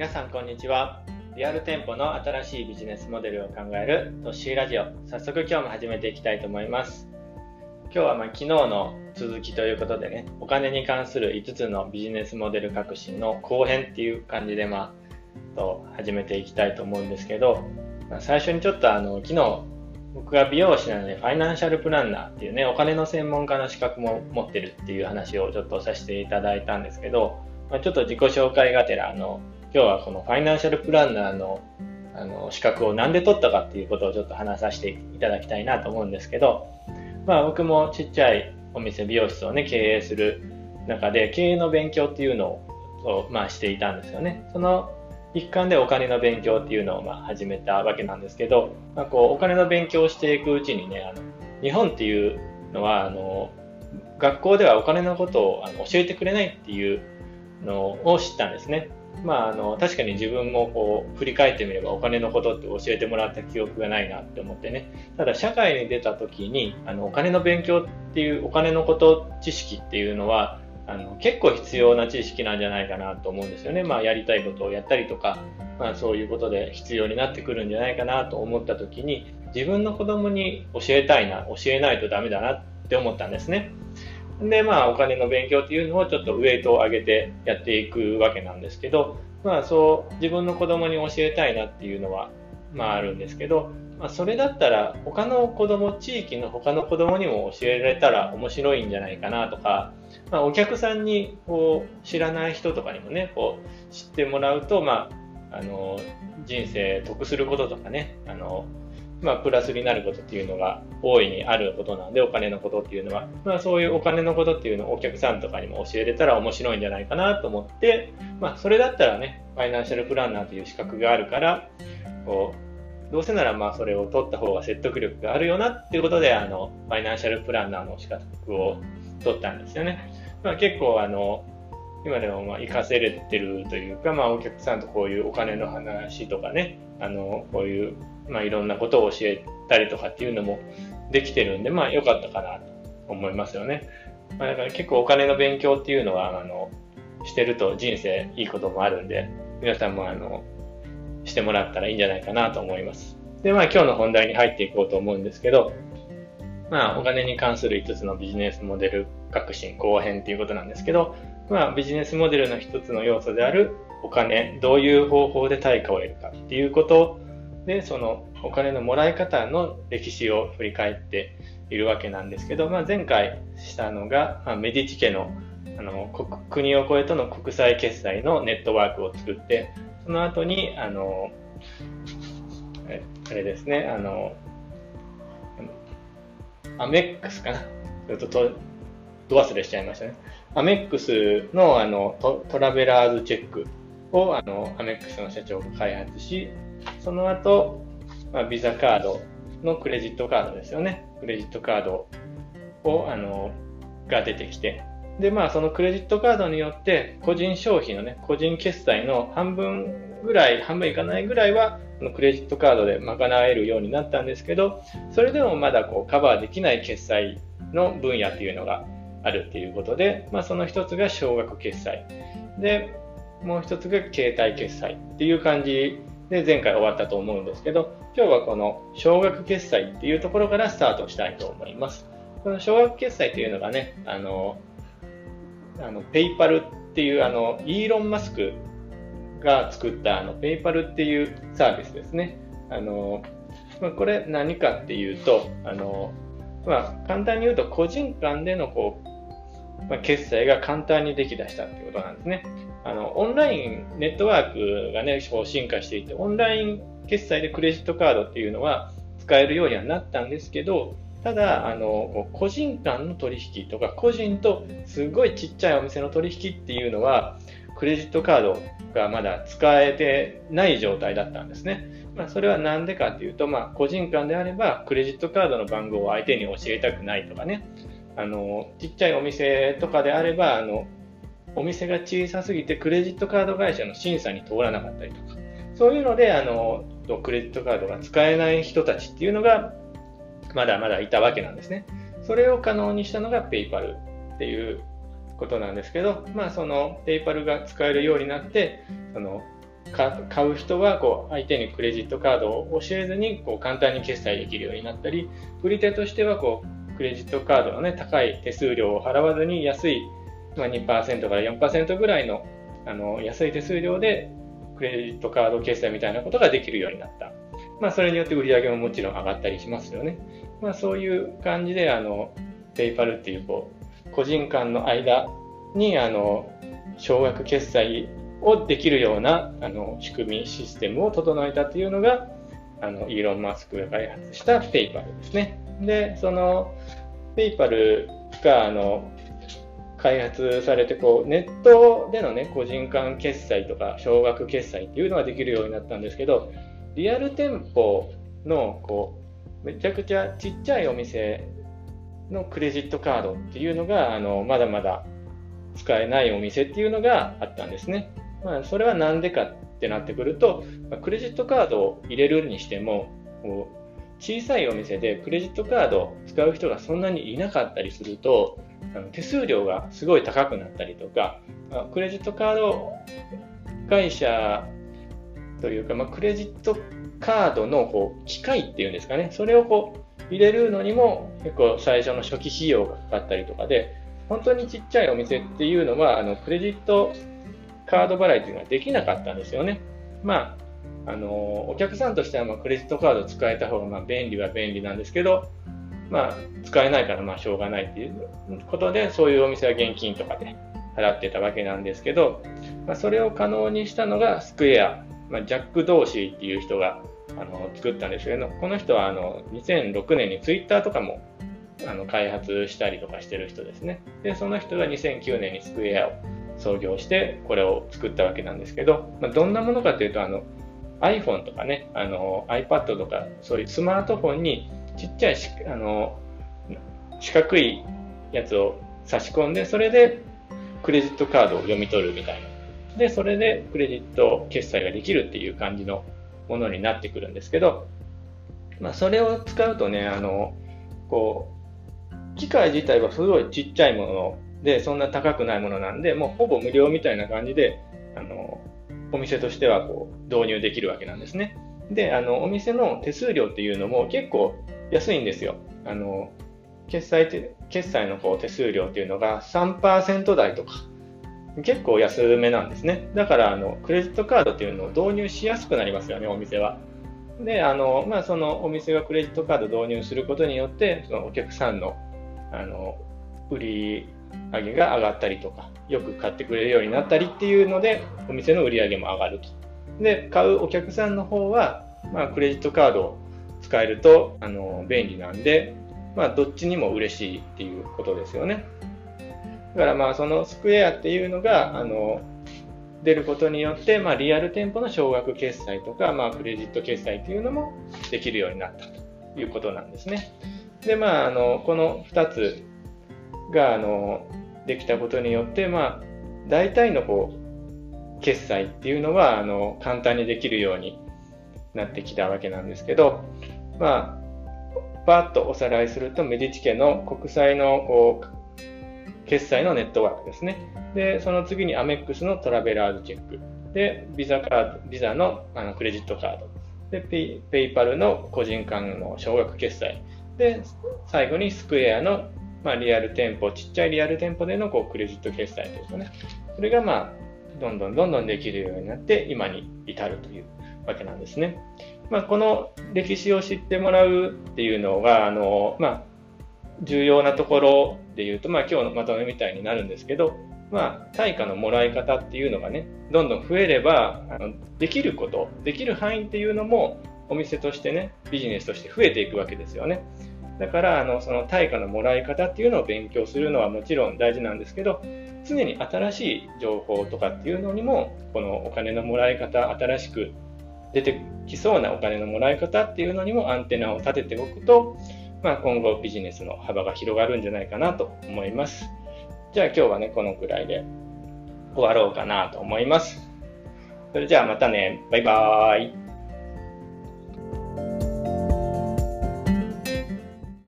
皆さんこんにちは。リアル店舗の新しいビジネスモデルを考えるトッシーラジオ。早速今日も始めていきたいと思います。今日はま昨日の続きということでねお金に関する5つのビジネスモデル革新の後編っていう感じでまあと始めていきたいと思うんですけど、まあ、最初にちょっとあの昨日僕が美容師なのでファイナンシャルプランナーっていうねお金の専門家の資格も持ってるっていう話をちょっとさせていただいたんですけど、まあ、ちょっと自己紹介がてらあの今日はこのファイナンシャルプランナーのあの資格を何で取ったかっていうことをちょっと話させていただきたいなと思うんですけど、まあ僕もちっちゃいお店、美容室をね、経営する中で経営の勉強っていうのを、まあしていたんですよね。その一環でお金の勉強っていうのをまあ始めたわけなんですけど、まあ、こうお金の勉強をしていくうちにね、あの日本っていうのはあの学校ではお金のことをあの教えてくれないっていうのを知ったんですね。まあ、あの確かに自分もこう振り返ってみればお金のことって教えてもらった記憶がないなって思ってねただ社会に出た時にあのお金の勉強っていうお金のこと知識っていうのはあの結構必要な知識なんじゃないかなと思うんですよね、まあ、やりたいことをやったりとか、まあ、そういうことで必要になってくるんじゃないかなと思った時に自分の子供に教えたいな教えないとダメだなって思ったんですね。で、まあ、お金の勉強っていうのをちょっとウェイトを上げてやっていくわけなんですけど、まあ、そう自分の子供に教えたいなっていうのは、まあ、あるんですけど、まあ、それだったら他の子供地域の他の子供にも教えられたら面白いんじゃないかなとか、まあ、お客さんにこう知らない人とかにもねこう知ってもらうと、まあ、あの人生得することとかねあのまあ、プラスになることっていうのが大いにあることなんで、お金のことっていうのは、まあ、そういうお金のことっていうのをお客さんとかにも教えれたら面白いんじゃないかなと思って、まあ、それだったらね、ファイナンシャルプランナーという資格があるから、こう、どうせならまあそれを取った方が説得力があるよなっていうことで、あの、ファイナンシャルプランナーの資格を取ったんですよね。まあ、結構あの、今でもまあ活かせれてるというか、まあ、お客さんとこういうお金の話とかね、あの、こういうまあ、いろんなことを教えたりとかっていうのもできてるんで、まあ、良かったかなと思いますよね。まあ、だから結構お金の勉強っていうのは、あの、してると人生いいこともあるんで、皆さんもあの、してもらったらいいんじゃないかなと思います。で、まあ今日の本題に入っていこうと思うんですけど、まあお金に関する5つのビジネスモデル革新後編っていうことなんですけど、まあビジネスモデルの一つの要素であるお金、どういう方法で対価を得るかっていうことで、そのお金のもらい方の歴史を振り返っているわけなんですけど、まあ、前回したのが、まあ、メディチ家のあの国を超えとの国際決済のネットワークを作って、その後に、あの、あれですね、あの、アメックスかな？ちょっとと、ど忘れしちゃいましたね。アメックスのあのトトラベラーズチェックをあのアメックスの社長が開発し、その後、まあ、ビザカードのクレジットカードですよね。クレジットカードを、あの、が出てきて。で、まあ、そのクレジットカードによって、個人消費のね、個人決済の半分ぐらい、半分いかないぐらいは、クレジットカードで賄えるようになったんですけど、それでもまだこうカバーできない決済の分野っていうのがあるっていうことで、まあ、その一つが少額決済。で、もう一つが携帯決済っていう感じで前回終わったと思うんですけど、今日はこの少額決済っていうところからスタートしたいと思います。この少額決済っていうのがね、あの、あのペイパルっていうあの、イーロン・マスクが作ったあのペイパルっていうサービスですね。あの、まあ、これ何かっていうと、あの、まあ、簡単に言うと個人間でのこう、まあ、決済が簡単にできだしたってことなんですね。あの、オンライン、ネットワークがね、こう進化していて、オンライン決済でクレジットカードっていうのは使えるようにはなったんですけど、ただ、あの、個人間の取引とか、個人とすごいちっちゃいお店の取引っていうのは、クレジットカードがまだ使えてない状態だったんですね。まあ、それはなんでかっていうと、まあ、個人間であれば、クレジットカードの番号を相手に教えたくないとかね、あの、ちっちゃいお店とかであれば、あの、お店が小さすぎてクレジットカード会社の審査に通らなかったりとか、そういうので、あの、クレジットカードが使えない人たちっていうのが、まだまだいたわけなんですね。それを可能にしたのが PayPal っていうことなんですけど、まあその PayPal が使えるようになって、その買う人はこう相手にクレジットカードを教えずにこう簡単に決済できるようになったり、売り手としてはこうクレジットカードの、ね、高い手数料を払わずに安い、まあ、2%から4%ぐらいのあの安い手数料でクレジットカード決済みたいなことができるようになった。まあ、それによって売り上げももちろん上がったりしますよね。まあ、そういう感じで、あの、ペイパルっていう、こう、個人間の間に、あの、少額決済をできるような、あの、仕組み、システムを整えたっていうのが、あの、イーロン・マスクが開発したペイパルですね。で、その、ペイパルが、あの、開発されてこうネットでの、ね、個人間決済とか少額決済っていうのができるようになったんですけどリアル店舗のこうめちゃくちゃちっちゃいお店のクレジットカードっていうのがあのまだまだ使えないお店っていうのがあったんですね。まあ、それは何でかってなってくると、クレジットカードを入れるにしても、小さいお店でクレジットカードを使う人がそんなにいなかったりするとあの、手数料がすごい高くなったりとか、クレジットカード会社というか、まあ、クレジットカードのこう機械っていうんですかね、それをこう入れるのにも結構最初の初期費用がかかったりとかで、本当にちっちゃいお店っていうのは、あのクレジットカード払いっていうのはできなかったんですよね。まあ、あのお客さんとしてはまクレジットカード使えた方がま便利は便利なんですけど、まあ、使えないからまあしょうがないっていうことで、そういうお店は現金とかで払ってたわけなんですけど、まあ、それを可能にしたのがスクエア、まあ、ジャック・ドーシーっていう人があの作ったんですけど、この人はあの2006年にツイッターとかもあの開発したりとかしてる人ですね。で、その人が2009年にスクエアを創業して、これを作ったわけなんですけど、まあ、どんなものかというと、あの iPhone とかね、あの iPad とか、そういうスマートフォンにちっちゃいあの四角いやつを差し込んで、それでクレジットカードを読み取るみたいな。で、それでクレジット決済ができるっていう感じのものになってくるんですけど、まあ、それを使うとね、あの、こう、機械自体はすごいちっちゃいもので、そんな高くないものなんで、もうほぼ無料みたいな感じで、お店としてはこう導入できるわけなんですね。で、あの、お店の手数料っていうのも結構安いんですよ。あの、決済決済のこう手数料っていうのが3%台とか、結構安めなんですね。だから、あの、クレジットカードっていうのを導入しやすくなりますよね、お店は。で、あの、まあ、そのお店がクレジットカード導入することによって、そのお客さんの、あの、売り上げが上がったりとか、よく買ってくれるようになったりっていうので、お店の売り上げも上がると。で、買うお客さんの方は、まあ、クレジットカードを使えると、あの、便利なんで、まあ、どっちにも嬉しいっていうことですよね。だからまあ、そのスクエアっていうのが、あの、出ることによって、まあ、リアル店舗の少額決済とか、まあ、クレジット決済っていうのもできるようになったということなんですね。で、まあ、あの、この2つが、あの、できたことによって、まあ、大体のこう、決済っていうのは、あの、簡単にできるようになってきたわけなんですけど、まあ、パッとおさらいすると、メディチ家の国際のこう決済のネットワークですね。で、その次にアメックスのトラベラーズチェック。で、ビザカード、ビザのあのクレジットカード。で、ペイペイパルの個人間の少額決済。で、最後にスクエアの、まあ、リアル店舗、ちっちゃいリアル店舗でのこうクレジット決済ですね。それがまあ、どんどんどんどんできるようになって、今に至るというわけなんですね。まあ、この歴史を知ってもらうっていうのが、あの、まあ、重要なところで言うと、まあ、今日のまとめみたいになるんですけど、まあ、対価のもらい方っていうのがね、どんどん増えれば、あのできること、できる範囲っていうのも、お店としてね、ビジネスとして増えていくわけですよね。だから、あの、その対価のもらい方っていうのを勉強するのはもちろん大事なんですけど、常に新しい情報とかっていうのにも、このお金のもらい方、新しく出てきそうなお金のもらい方っていうのにもアンテナを立てておくと、まあ、今後ビジネスの幅が広がるんじゃないかなと思います。じゃあ今日はね、このくらいで終わろうかなと思います。それじゃあまたね、バイバーイ。